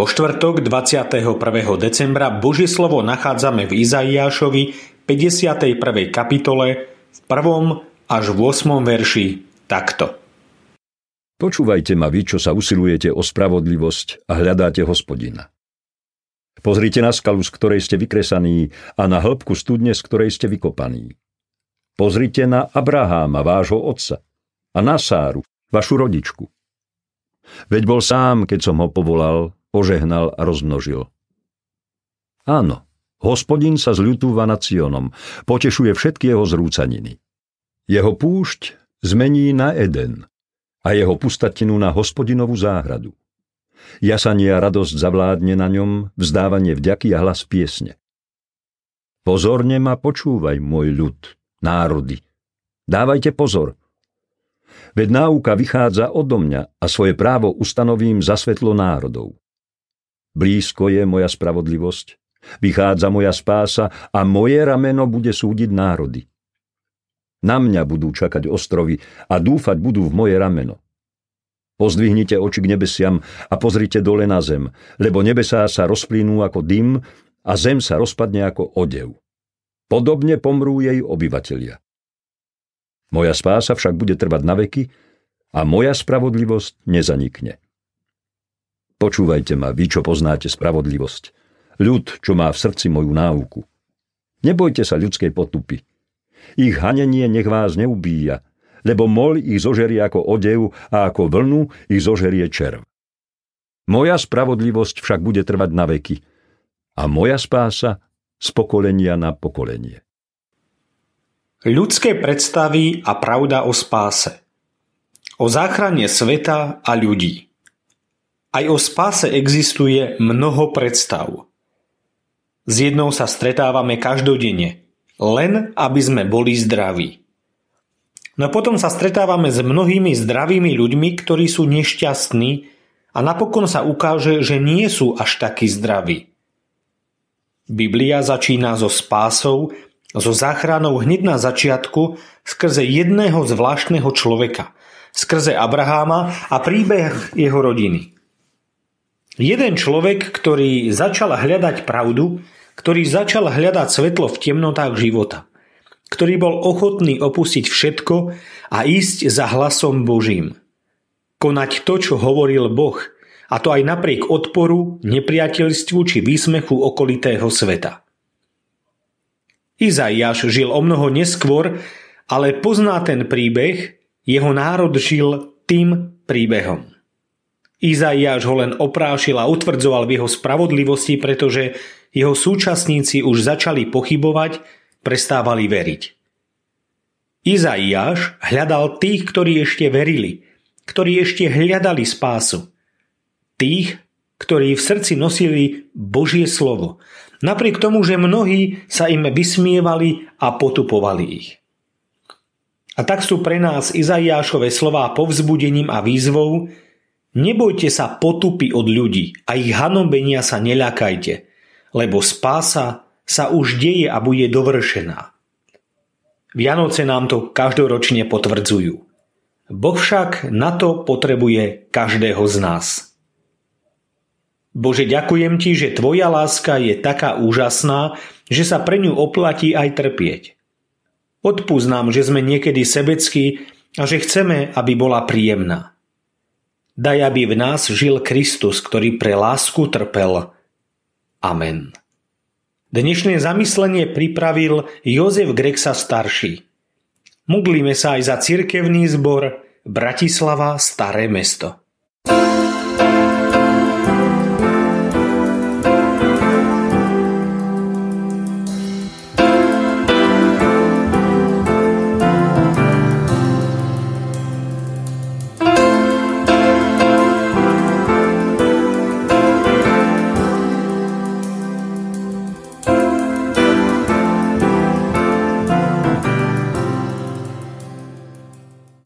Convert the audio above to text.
Vo štvrtok 21. decembra Božie slovo nachádzame v Izaiášovi 51. kapitole v 1. až 8. verši takto. Počúvajte ma vy, čo sa usilujete o spravodlivosť a hľadáte hospodina. Pozrite na skalu, z ktorej ste vykresaní a na hĺbku studne, z ktorej ste vykopaní. Pozrite na Abraháma, vášho otca, a na Sáru, vašu rodičku. Veď bol sám, keď som ho povolal, požehnal a rozmnožil. Áno, hospodin sa zľutúva nad Sionom, potešuje všetky jeho zrúcaniny. Jeho púšť zmení na Eden a jeho pustatinu na hospodinovú záhradu. Jasanie a radosť zavládne na ňom, vzdávanie vďaky a hlas piesne. Pozorne ma počúvaj, môj ľud, národy. Dávajte pozor. Veď náuka vychádza odo mňa a svoje právo ustanovím za svetlo národov. Blízko je moja spravodlivosť, vychádza moja spása a moje rameno bude súdiť národy. Na mňa budú čakať ostrovy a dúfať budú v moje rameno. Pozdvihnite oči k nebesiam a pozrite dole na zem, lebo nebesá sa rozplynú ako dym a zem sa rozpadne ako odev. Podobne pomrú jej obyvatelia. Moja spása však bude trvať na veky a moja spravodlivosť nezanikne. Počúvajte ma, vy, čo poznáte spravodlivosť. Ľud, čo má v srdci moju náuku. Nebojte sa ľudskej potupy. Ich hanenie nech vás neubíja, lebo mol ich zožerie ako odev a ako vlnu ich zožerie červ. Moja spravodlivosť však bude trvať na veky a moja spása z pokolenia na pokolenie. Ľudské predstavy a pravda o spáse. O záchrane sveta a ľudí. Aj o spáse existuje mnoho predstav. S jednou sa stretávame každodenne, len aby sme boli zdraví. No potom sa stretávame s mnohými zdravými ľuďmi, ktorí sú nešťastní a napokon sa ukáže, že nie sú až takí zdraví. Biblia začína so spásou, so záchranou hneď na začiatku skrze jedného zvláštneho človeka, skrze Abraháma a príbeh jeho rodiny. Jeden človek, ktorý začal hľadať pravdu, ktorý začal hľadať svetlo v temnotách života, ktorý bol ochotný opustiť všetko a ísť za hlasom Božím. Konať to, čo hovoril Boh, a to aj napriek odporu, nepriateľstvu či výsmechu okolitého sveta. Izaiáš žil o mnoho neskôr, ale pozná ten príbeh, jeho národ žil tým príbehom. Izaiáš ho len oprášil a utvrdzoval v jeho spravodlivosti, pretože jeho súčasníci už začali pochybovať, prestávali veriť. Izaiáš hľadal tých, ktorí ešte verili, ktorí ešte hľadali spásu. Tých, ktorí v srdci nosili Božie slovo, napriek tomu, že mnohí sa im vysmievali a potupovali ich. A tak sú pre nás Izaiášové slová povzbudením a výzvou, Nebojte sa potupy od ľudí a ich hanobenia sa neľakajte, lebo spása sa už deje a bude dovršená. Vianoce nám to každoročne potvrdzujú. Boh však na to potrebuje každého z nás. Bože, ďakujem Ti, že Tvoja láska je taká úžasná, že sa pre ňu oplatí aj trpieť. Odpúsť že sme niekedy sebeckí a že chceme, aby bola príjemná. Daj, aby v nás žil Kristus, ktorý pre lásku trpel. Amen. Dnešné zamyslenie pripravil Jozef Grexa starší. Modlíme sa aj za cirkevný zbor Bratislava Staré mesto.